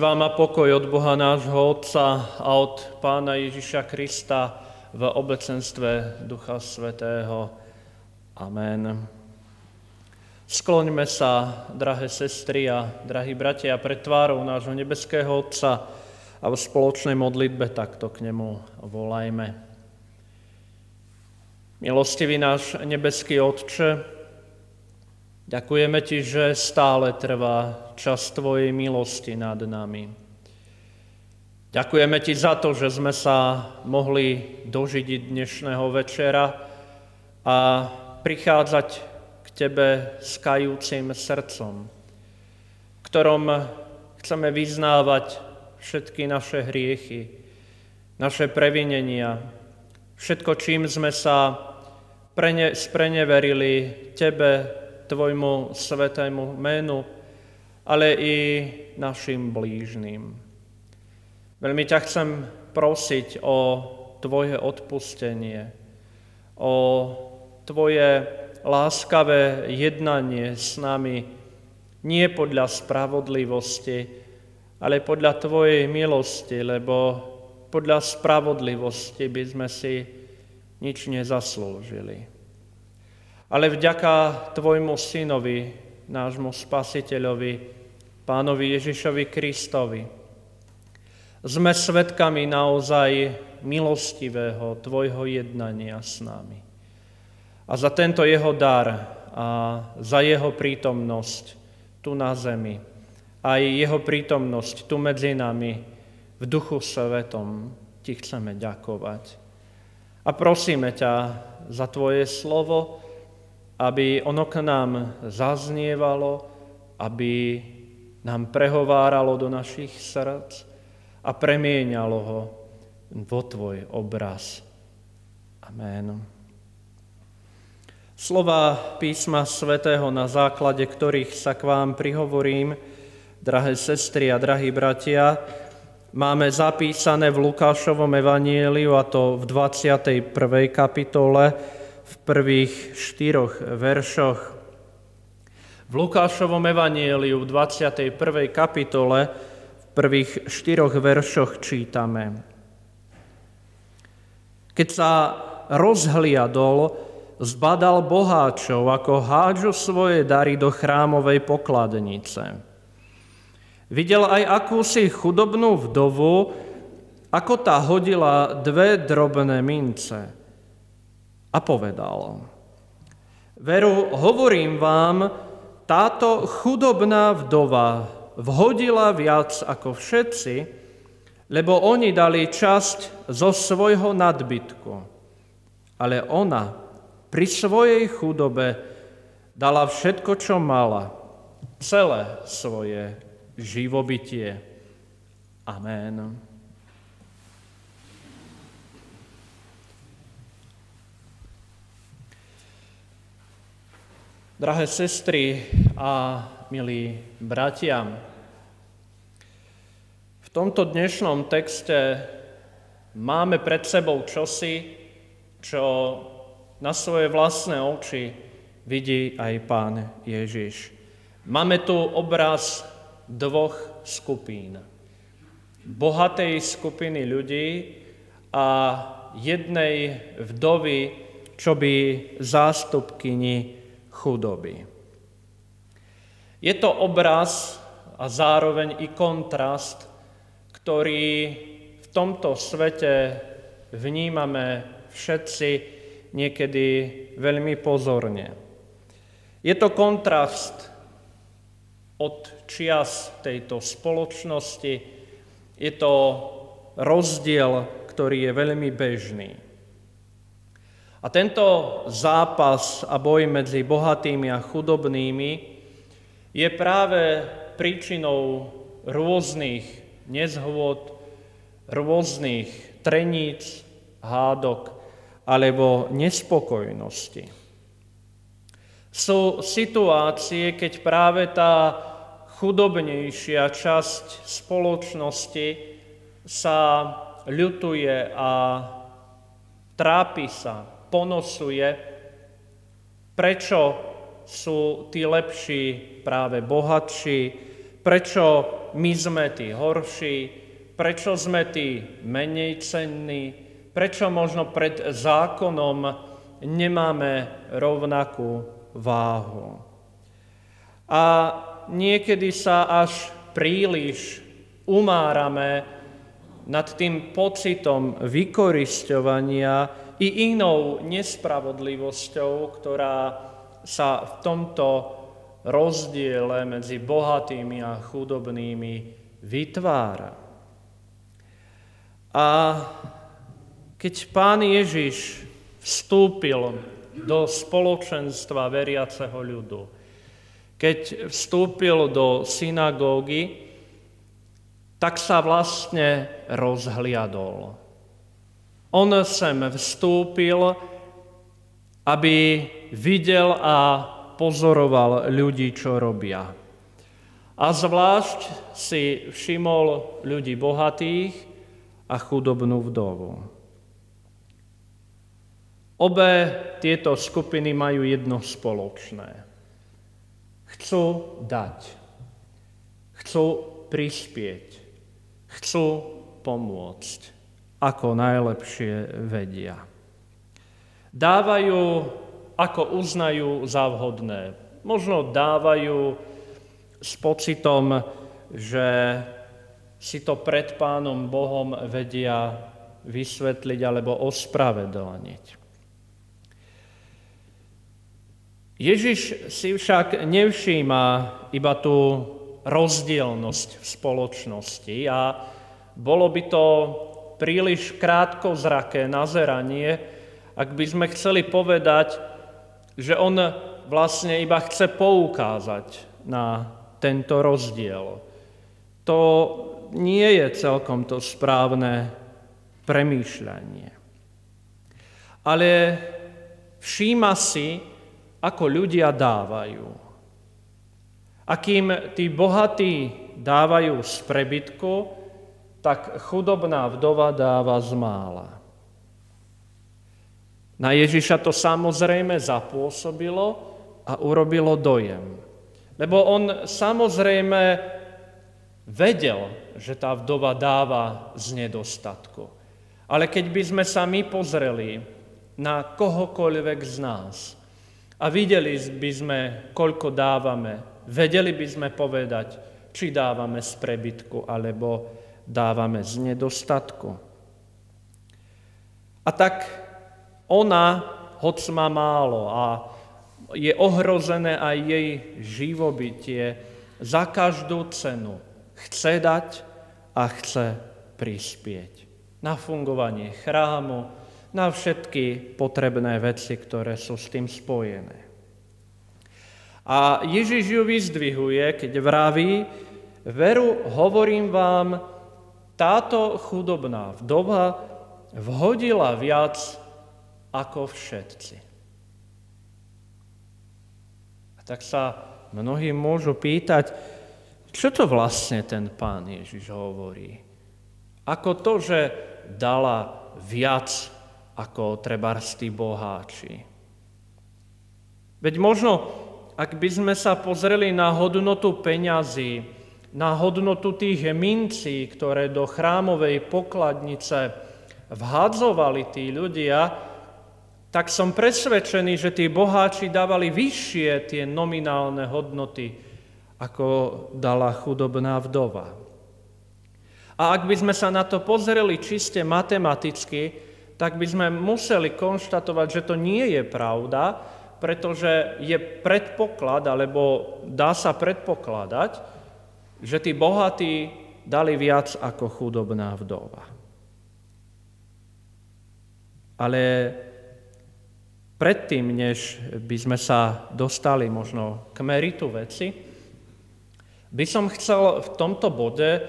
Vám a pokoj od Boha nášho Otca a od Pána Ježiša Krista v obecenstve Ducha Svetého. Amen. Skloňme sa, drahé sestry a drahí bratia, pred tvárou nášho nebeského Otca a v spoločnej modlitbe takto k nemu volajme. Milostivý náš nebeský Otče, Ďakujeme Ti, že stále trvá čas Tvojej milosti nad nami. Ďakujeme Ti za to, že sme sa mohli dožiť dnešného večera a prichádzať k Tebe s kajúcim srdcom, v ktorom chceme vyznávať všetky naše hriechy, naše previnenia, všetko, čím sme sa prene, spreneverili Tebe, Tvojmu svetému menu, ale i našim blížným. Veľmi ťa chcem prosiť o Tvoje odpustenie, o Tvoje láskavé jednanie s nami, nie podľa spravodlivosti, ale podľa Tvojej milosti, lebo podľa spravodlivosti by sme si nič nezaslúžili ale vďaka Tvojmu Synovi, nášmu Spasiteľovi, Pánovi Ježišovi Kristovi, sme svetkami naozaj milostivého Tvojho jednania s nami. A za tento jeho dar a za jeho prítomnosť tu na zemi, aj jeho prítomnosť tu medzi nami v Duchu Svetom Ti chceme ďakovať. A prosíme ťa za Tvoje slovo, aby ono k nám zaznievalo, aby nám prehováralo do našich srdc a premieňalo ho vo Tvoj obraz. Amen. Slova písma svätého, na základe ktorých sa k vám prihovorím, drahé sestry a drahí bratia, máme zapísané v Lukášovom evanieliu, a to v 21. kapitole, v prvých štyroch veršoch. V Lukášovom evanieliu v 21. kapitole v prvých štyroch veršoch čítame. Keď sa rozhliadol, zbadal boháčov, ako hádžu svoje dary do chrámovej pokladnice. Videl aj akúsi chudobnú vdovu, ako tá hodila dve drobné mince – a povedal, veru, hovorím vám, táto chudobná vdova vhodila viac ako všetci, lebo oni dali časť zo svojho nadbytku. Ale ona pri svojej chudobe dala všetko, čo mala, celé svoje živobytie. Amen. Drahé sestry a milí bratia, v tomto dnešnom texte máme pred sebou čosi, čo na svoje vlastné oči vidí aj pán Ježiš. Máme tu obraz dvoch skupín. Bohatej skupiny ľudí a jednej vdovy, čo by zástupkyni chudoby. Je to obraz a zároveň i kontrast, ktorý v tomto svete vnímame všetci niekedy veľmi pozorne. Je to kontrast od čias tejto spoločnosti, je to rozdiel, ktorý je veľmi bežný. A tento zápas a boj medzi bohatými a chudobnými je práve príčinou rôznych nezhôd, rôznych treníc, hádok alebo nespokojnosti. Sú situácie, keď práve tá chudobnejšia časť spoločnosti sa ľutuje a trápi sa, ponosuje, prečo sú tí lepší práve bohatší, prečo my sme tí horší, prečo sme tí menej cenní, prečo možno pred zákonom nemáme rovnakú váhu. A niekedy sa až príliš umárame nad tým pocitom vykorisťovania i inou nespravodlivosťou, ktorá sa v tomto rozdiele medzi bohatými a chudobnými vytvára. A keď pán Ježiš vstúpil do spoločenstva veriaceho ľudu, keď vstúpil do synagógy, tak sa vlastne rozhliadol. On sem vstúpil, aby videl a pozoroval ľudí, čo robia. A zvlášť si všimol ľudí bohatých a chudobnú vdovu. Obe tieto skupiny majú jedno spoločné. Chcú dať. Chcú prispieť chcú pomôcť, ako najlepšie vedia. Dávajú, ako uznajú za vhodné. Možno dávajú s pocitom, že si to pred Pánom Bohom vedia vysvetliť alebo ospravedlniť. Ježiš si však nevšíma iba tú rozdielnosť v spoločnosti a bolo by to príliš krátko zraké nazeranie, ak by sme chceli povedať, že on vlastne iba chce poukázať na tento rozdiel. To nie je celkom to správne premýšľanie. Ale všíma si, ako ľudia dávajú a kým tí bohatí dávajú z prebytku, tak chudobná vdova dáva z mála. Na Ježiša to samozrejme zapôsobilo a urobilo dojem. Lebo on samozrejme vedel, že tá vdova dáva z nedostatku. Ale keď by sme sa my pozreli na kohokoľvek z nás a videli by sme, koľko dávame Vedeli by sme povedať, či dávame z prebytku, alebo dávame z nedostatku. A tak ona, hoc má málo a je ohrozené aj jej živobytie, za každú cenu chce dať a chce prispieť na fungovanie chrámu, na všetky potrebné veci, ktoré sú s tým spojené. A Ježiš ju vyzdvihuje, keď vraví, veru, hovorím vám, táto chudobná vdova vhodila viac ako všetci. A tak sa mnohí môžu pýtať, čo to vlastne ten pán Ježiš hovorí? Ako to, že dala viac ako trebarstí boháči. Veď možno ak by sme sa pozreli na hodnotu peňazí, na hodnotu tých mincí, ktoré do chrámovej pokladnice vhádzovali tí ľudia, tak som presvedčený, že tí boháči dávali vyššie tie nominálne hodnoty, ako dala chudobná vdova. A ak by sme sa na to pozreli čiste matematicky, tak by sme museli konštatovať, že to nie je pravda, pretože je predpoklad, alebo dá sa predpokladať, že tí bohatí dali viac ako chudobná vdova. Ale predtým, než by sme sa dostali možno k meritu veci, by som chcel v tomto bode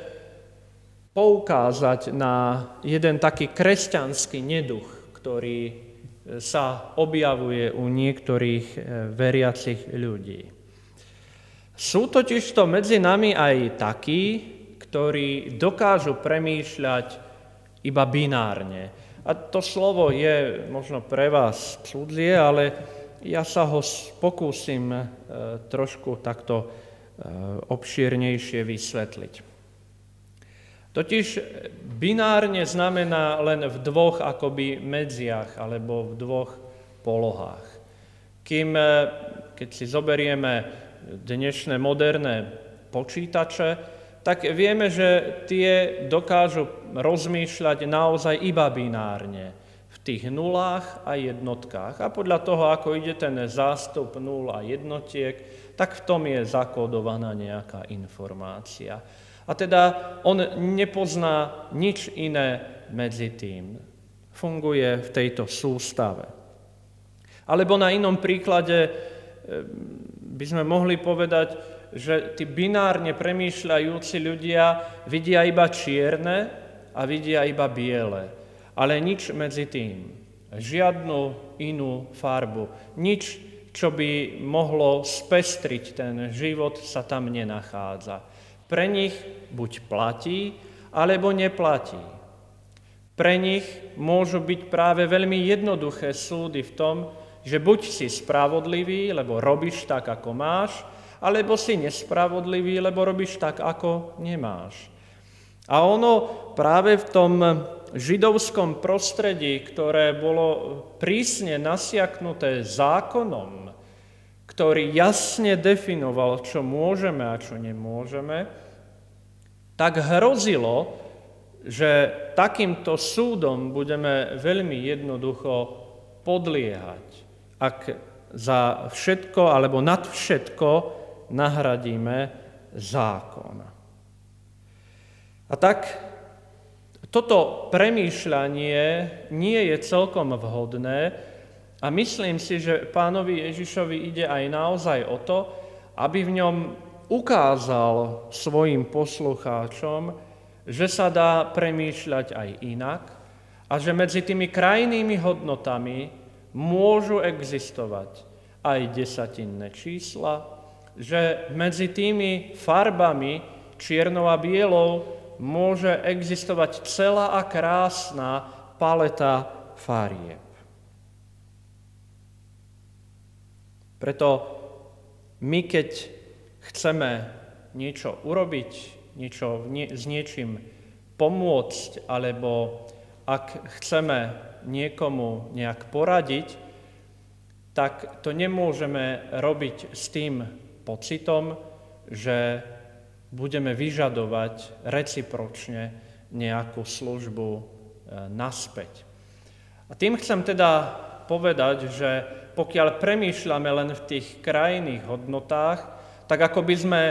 poukázať na jeden taký kresťanský neduch, ktorý sa objavuje u niektorých e, veriacich ľudí. Sú totiž to medzi nami aj takí, ktorí dokážu premýšľať iba binárne. A to slovo je možno pre vás cudzie, ale ja sa ho pokúsim e, trošku takto obšírnejšie vysvetliť. Totiž binárne znamená len v dvoch akoby medziach alebo v dvoch polohách. Kým, e, keď si zoberieme dnešné moderné počítače, tak vieme, že tie dokážu rozmýšľať naozaj iba binárne v tých nulách a jednotkách. A podľa toho, ako ide ten zástup nul a jednotiek, tak v tom je zakódovaná nejaká informácia. A teda on nepozná nič iné medzi tým. Funguje v tejto sústave. Alebo na inom príklade by sme mohli povedať, že tí binárne premýšľajúci ľudia vidia iba čierne a vidia iba biele, ale nič medzi tým. Žiadnu inú farbu. Nič, čo by mohlo spestriť ten život, sa tam nenachádza. Pre nich buď platí, alebo neplatí. Pre nich môžu byť práve veľmi jednoduché súdy v tom, že buď si spravodlivý, lebo robíš tak, ako máš, alebo si nespravodlivý, lebo robíš tak, ako nemáš. A ono práve v tom židovskom prostredí, ktoré bolo prísne nasiaknuté zákonom, ktorý jasne definoval, čo môžeme a čo nemôžeme, tak hrozilo, že takýmto súdom budeme veľmi jednoducho podliehať, ak za všetko alebo nad všetko nahradíme zákon. A tak toto premýšľanie nie je celkom vhodné, a myslím si, že pánovi Ježišovi ide aj naozaj o to, aby v ňom ukázal svojim poslucháčom, že sa dá premýšľať aj inak a že medzi tými krajnými hodnotami môžu existovať aj desatinné čísla, že medzi tými farbami čiernou a bielou môže existovať celá a krásna paleta farieb. Preto my, keď chceme niečo urobiť, niečo s niečím pomôcť, alebo ak chceme niekomu nejak poradiť, tak to nemôžeme robiť s tým pocitom, že budeme vyžadovať recipročne nejakú službu e, naspäť. A tým chcem teda povedať, že pokiaľ premýšľame len v tých krajných hodnotách, tak ako by sme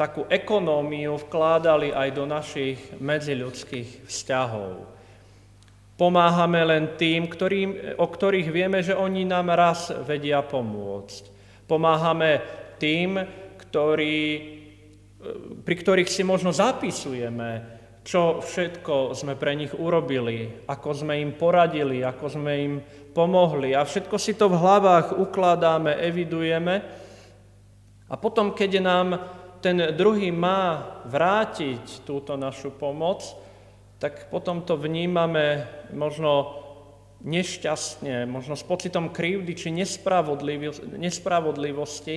takú ekonómiu vkládali aj do našich medziľudských vzťahov. Pomáhame len tým, ktorým, o ktorých vieme, že oni nám raz vedia pomôcť. Pomáhame tým, ktorí, pri ktorých si možno zapisujeme, čo všetko sme pre nich urobili, ako sme im poradili, ako sme im pomohli. A všetko si to v hlavách ukladáme, evidujeme. A potom, keď nám ten druhý má vrátiť túto našu pomoc, tak potom to vnímame možno nešťastne, možno s pocitom krivdy či nespravodlivosti,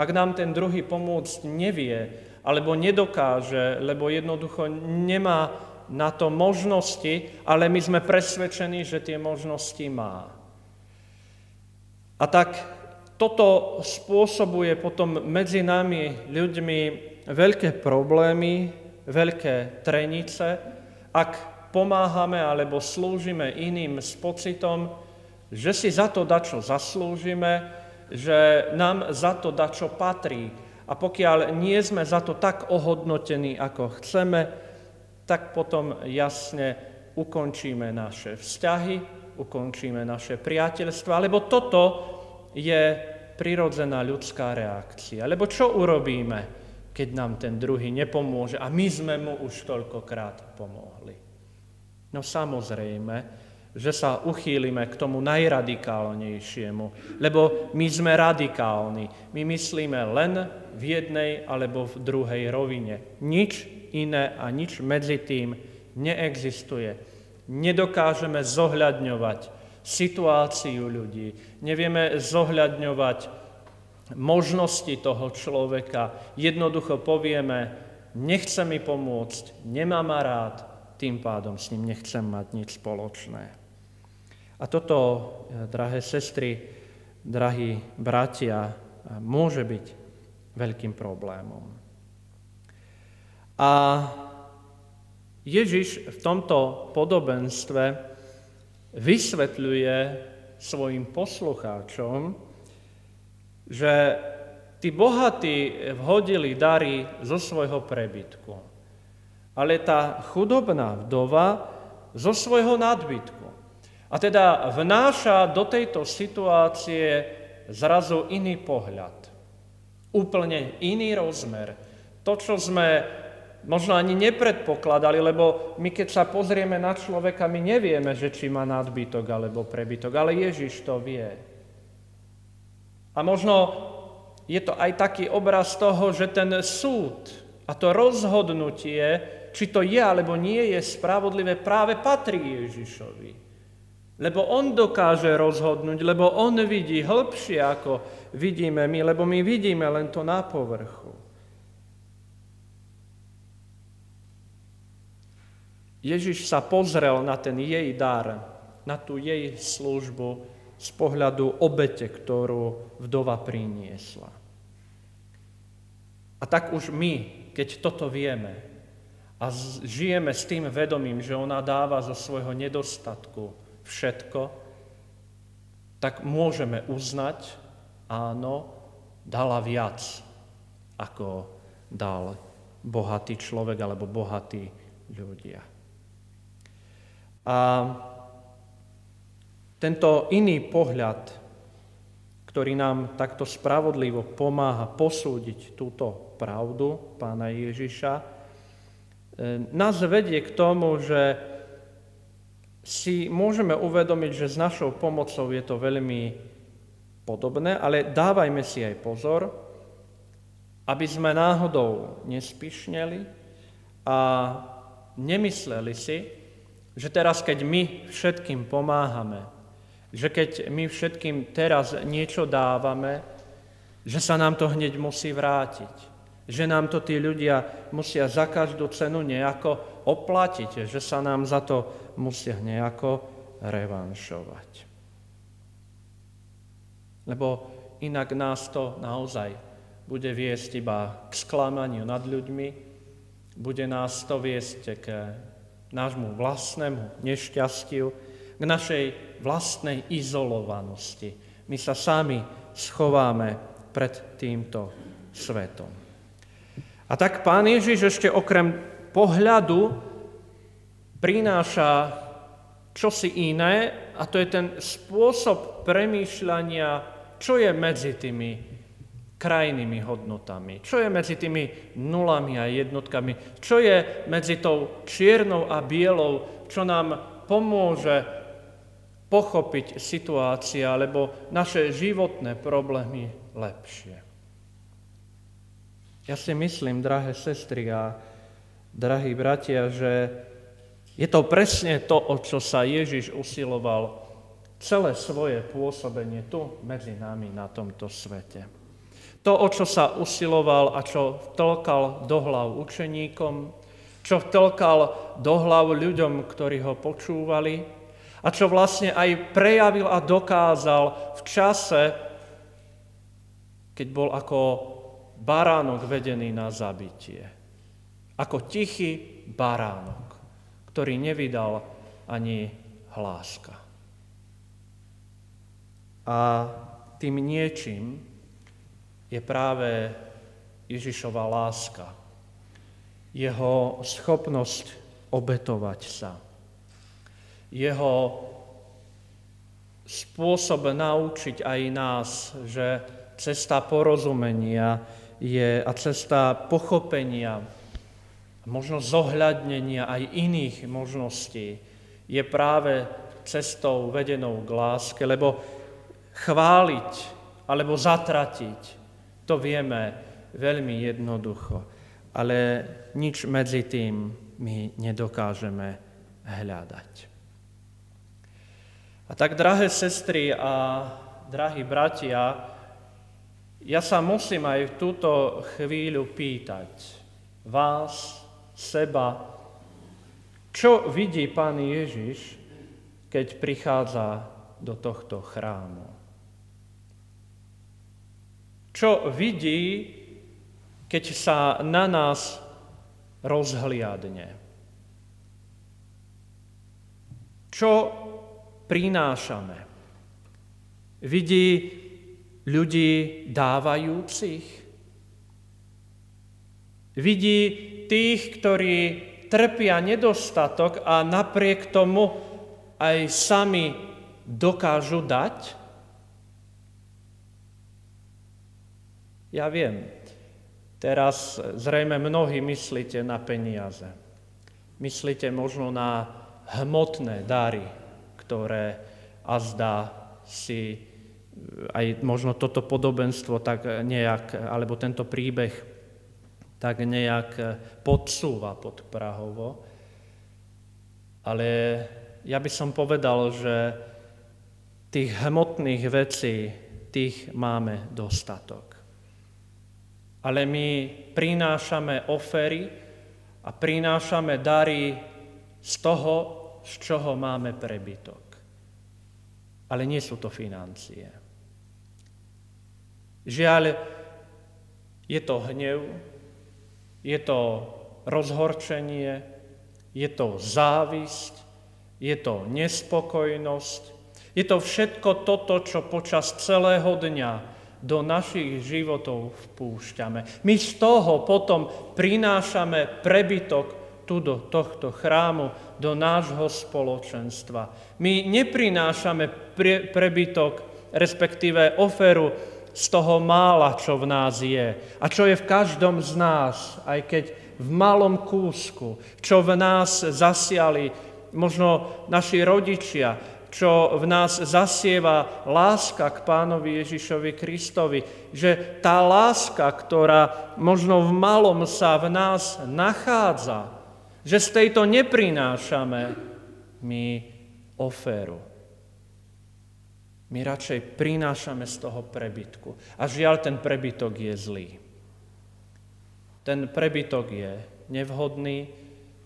ak nám ten druhý pomôcť nevie, alebo nedokáže, lebo jednoducho nemá na to možnosti, ale my sme presvedčení, že tie možnosti má. A tak toto spôsobuje potom medzi nami ľuďmi veľké problémy, veľké trenice, ak pomáhame alebo slúžime iným s pocitom, že si za to dačo zaslúžime, že nám za to dačo patrí, a pokiaľ nie sme za to tak ohodnotení, ako chceme, tak potom jasne ukončíme naše vzťahy, ukončíme naše priateľstva, lebo toto je prirodzená ľudská reakcia. Lebo čo urobíme, keď nám ten druhý nepomôže a my sme mu už toľkokrát pomohli? No samozrejme, že sa uchýlime k tomu najradikálnejšiemu, lebo my sme radikálni. My myslíme len v jednej alebo v druhej rovine. Nič iné a nič medzi tým neexistuje. Nedokážeme zohľadňovať situáciu ľudí, nevieme zohľadňovať možnosti toho človeka. Jednoducho povieme, nechce mi pomôcť, nemá ma rád, tým pádom s ním nechcem mať nič spoločné. A toto, drahé sestry, drahí bratia, môže byť veľkým problémom. A Ježiš v tomto podobenstve vysvetľuje svojim poslucháčom, že tí bohatí vhodili dary zo svojho prebytku, ale tá chudobná vdova zo svojho nadbytku. A teda vnáša do tejto situácie zrazu iný pohľad, úplne iný rozmer. To, čo sme možno ani nepredpokladali, lebo my keď sa pozrieme na človeka, my nevieme, že či má nadbytok alebo prebytok, ale Ježiš to vie. A možno je to aj taký obraz toho, že ten súd a to rozhodnutie, či to je alebo nie je spravodlivé, práve patrí Ježišovi. Lebo on dokáže rozhodnúť, lebo on vidí hĺbšie, ako vidíme my, lebo my vidíme len to na povrchu. Ježiš sa pozrel na ten jej dar, na tú jej službu z pohľadu obete, ktorú vdova priniesla. A tak už my, keď toto vieme a žijeme s tým vedomím, že ona dáva zo svojho nedostatku všetko, tak môžeme uznať, áno, dala viac, ako dal bohatý človek alebo bohatí ľudia. A tento iný pohľad, ktorý nám takto spravodlivo pomáha posúdiť túto pravdu pána Ježiša, e, nás vedie k tomu, že si môžeme uvedomiť, že s našou pomocou je to veľmi podobné, ale dávajme si aj pozor, aby sme náhodou nespišneli a nemysleli si, že teraz, keď my všetkým pomáhame, že keď my všetkým teraz niečo dávame, že sa nám to hneď musí vrátiť. Že nám to tí ľudia musia za každú cenu nejako oplatiť, že sa nám za to musia nejako revanšovať. Lebo inak nás to naozaj bude viesť iba k sklamaniu nad ľuďmi, bude nás to viesť k nášmu vlastnému nešťastiu, k našej vlastnej izolovanosti. My sa sami schováme pred týmto svetom. A tak pán Ježiš ešte okrem pohľadu prináša čosi iné, a to je ten spôsob premýšľania, čo je medzi tými krajnými hodnotami? Čo je medzi tými nulami a jednotkami? Čo je medzi tou čiernou a bielou, čo nám pomôže pochopiť situácia alebo naše životné problémy lepšie? Ja si myslím, drahé sestry a drahí bratia, že je to presne to, o čo sa Ježiš usiloval celé svoje pôsobenie tu medzi nami na tomto svete. To, o čo sa usiloval a čo vtlkal do hlav učeníkom, čo vtlkal do hlav ľuďom, ktorí ho počúvali a čo vlastne aj prejavil a dokázal v čase, keď bol ako baránok vedený na zabitie. Ako tichý baránok, ktorý nevydal ani hláska. A tým niečím, je práve Ježišova láska, jeho schopnosť obetovať sa, jeho spôsob naučiť aj nás, že cesta porozumenia je a cesta pochopenia, možno zohľadnenia aj iných možností je práve cestou vedenou k láske, lebo chváliť alebo zatratiť to vieme veľmi jednoducho, ale nič medzi tým my nedokážeme hľadať. A tak, drahé sestry a drahí bratia, ja sa musím aj v túto chvíľu pýtať vás, seba, čo vidí Pán Ježiš, keď prichádza do tohto chrámu? Čo vidí, keď sa na nás rozhliadne? Čo prinášame? Vidí ľudí dávajúcich? Vidí tých, ktorí trpia nedostatok a napriek tomu aj sami dokážu dať? Ja viem, teraz zrejme mnohí myslíte na peniaze. Myslíte možno na hmotné dary, ktoré azda si aj možno toto podobenstvo tak nejak, alebo tento príbeh tak nejak podsúva pod Prahovo. Ale ja by som povedal, že tých hmotných vecí, tých máme dostatok. Ale my prinášame ofery a prinášame dary z toho, z čoho máme prebytok. Ale nie sú to financie. Žiaľ, je to hnev, je to rozhorčenie, je to závisť, je to nespokojnosť, je to všetko toto, čo počas celého dňa do našich životov vpúšťame. My z toho potom prinášame prebytok tu do tohto chrámu, do nášho spoločenstva. My neprinášame pre, prebytok, respektíve oferu z toho mála, čo v nás je a čo je v každom z nás, aj keď v malom kúsku, čo v nás zasiali možno naši rodičia, čo v nás zasieva láska k pánovi Ježišovi Kristovi, že tá láska, ktorá možno v malom sa v nás nachádza, že z tejto neprinášame my oferu. My radšej prinášame z toho prebytku. A žiaľ, ten prebytok je zlý. Ten prebytok je nevhodný,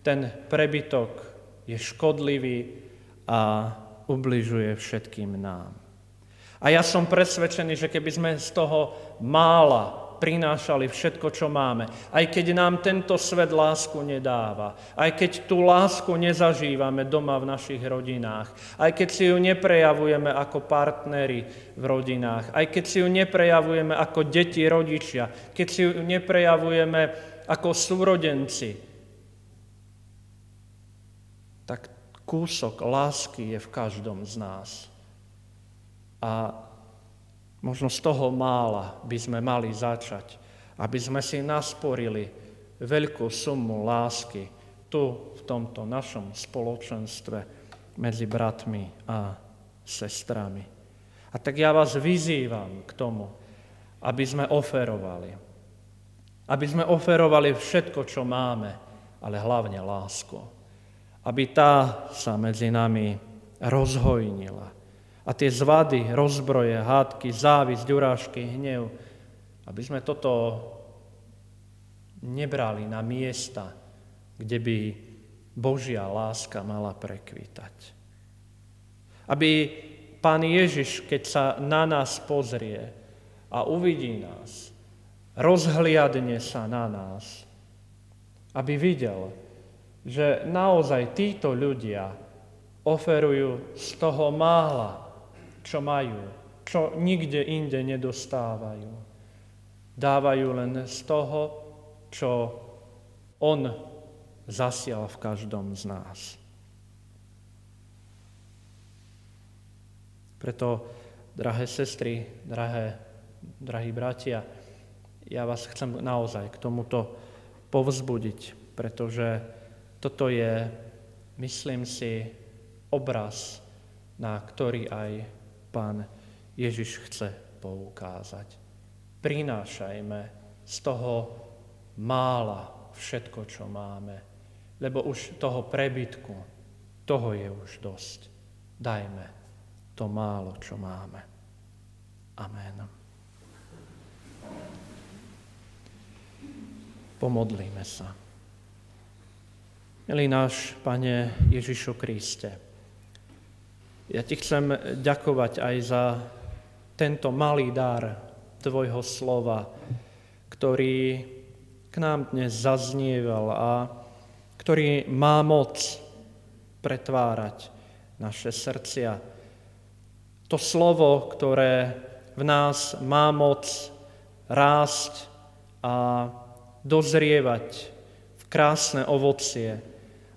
ten prebytok je škodlivý a ubližuje všetkým nám. A ja som presvedčený, že keby sme z toho mála prinášali všetko, čo máme. Aj keď nám tento svet lásku nedáva, aj keď tú lásku nezažívame doma v našich rodinách, aj keď si ju neprejavujeme ako partneri v rodinách, aj keď si ju neprejavujeme ako deti rodičia, keď si ju neprejavujeme ako súrodenci, tak kúsok lásky je v každom z nás. A Možno z toho mála by sme mali začať, aby sme si nasporili veľkú sumu lásky tu, v tomto našom spoločenstve medzi bratmi a sestrami. A tak ja vás vyzývam k tomu, aby sme oferovali. Aby sme oferovali všetko, čo máme, ale hlavne lásku. Aby tá sa medzi nami rozhojnila a tie zvady, rozbroje, hádky, závisť, urážky, hnev, aby sme toto nebrali na miesta, kde by Božia láska mala prekvítať. Aby Pán Ježiš, keď sa na nás pozrie a uvidí nás, rozhliadne sa na nás, aby videl, že naozaj títo ľudia oferujú z toho mála, čo majú, čo nikde inde nedostávajú. Dávajú len z toho, čo On zasial v každom z nás. Preto, drahé sestry, drahé, drahí bratia, ja vás chcem naozaj k tomuto povzbudiť, pretože toto je, myslím si, obraz, na ktorý aj pán Ježiš chce poukázať. Prinášajme z toho mála všetko, čo máme, lebo už toho prebytku, toho je už dosť. Dajme to málo, čo máme. Amen. Pomodlíme sa. Milý náš Pane Ježišu Kriste, ja Ti chcem ďakovať aj za tento malý dar Tvojho slova, ktorý k nám dnes zaznieval a ktorý má moc pretvárať naše srdcia. To slovo, ktoré v nás má moc rásť a dozrievať v krásne ovocie.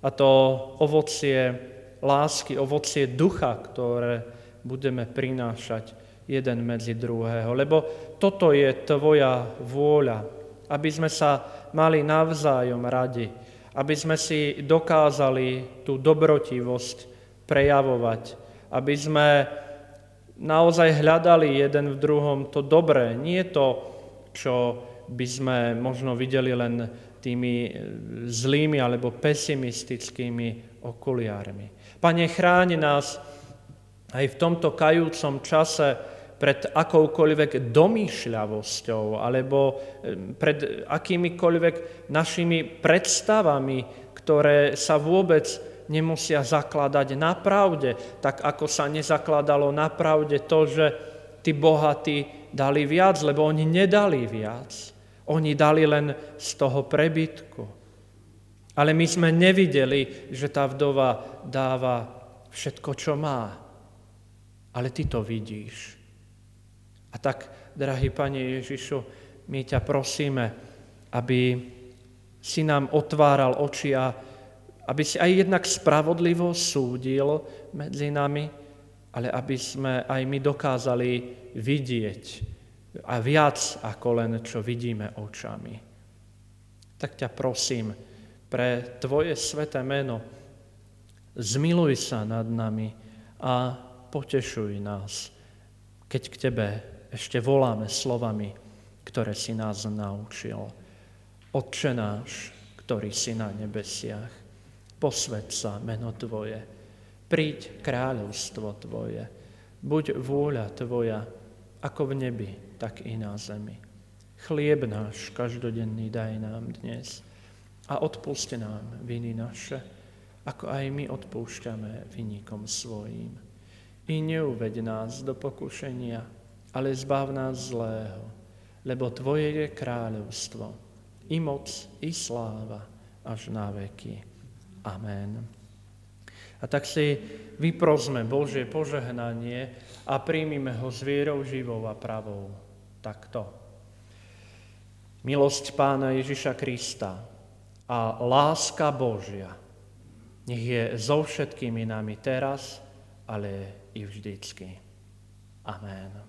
A to ovocie lásky, ovocie ducha, ktoré budeme prinášať jeden medzi druhého. Lebo toto je tvoja vôľa, aby sme sa mali navzájom radi, aby sme si dokázali tú dobrotivosť prejavovať, aby sme naozaj hľadali jeden v druhom to dobré, nie to, čo by sme možno videli len tými e, zlými alebo pesimistickými okuliármi. Pane, chráň nás aj v tomto kajúcom čase pred akoukoľvek domýšľavosťou alebo e, pred akýmikoľvek našimi predstavami, ktoré sa vôbec nemusia zakladať na pravde, tak ako sa nezakladalo na pravde to, že tí bohatí dali viac, lebo oni nedali viac. Oni dali len z toho prebytku. Ale my sme nevideli, že tá vdova dáva všetko, čo má. Ale ty to vidíš. A tak, drahý Pane Ježišu, my ťa prosíme, aby si nám otváral oči a aby si aj jednak spravodlivo súdil medzi nami, ale aby sme aj my dokázali vidieť a viac ako len, čo vidíme očami. Tak ťa prosím, pre Tvoje sveté meno, zmiluj sa nad nami a potešuj nás, keď k Tebe ešte voláme slovami, ktoré si nás naučil. Otče náš, ktorý si na nebesiach, posved sa meno Tvoje, príď kráľovstvo Tvoje, buď vôľa Tvoja, ako v nebi, tak i na zemi. Chlieb náš každodenný daj nám dnes a odpuste nám viny naše, ako aj my odpúšťame vynikom svojím. I neuveď nás do pokušenia, ale zbav nás zlého, lebo Tvoje je kráľovstvo, i moc, i sláva, až na veky. Amen. A tak si vyprosme Božie požehnanie a príjmime ho s vierou živou a pravou takto. Milosť Pána Ježiša Krista a láska Božia nech je so všetkými nami teraz, ale i vždycky. Amen.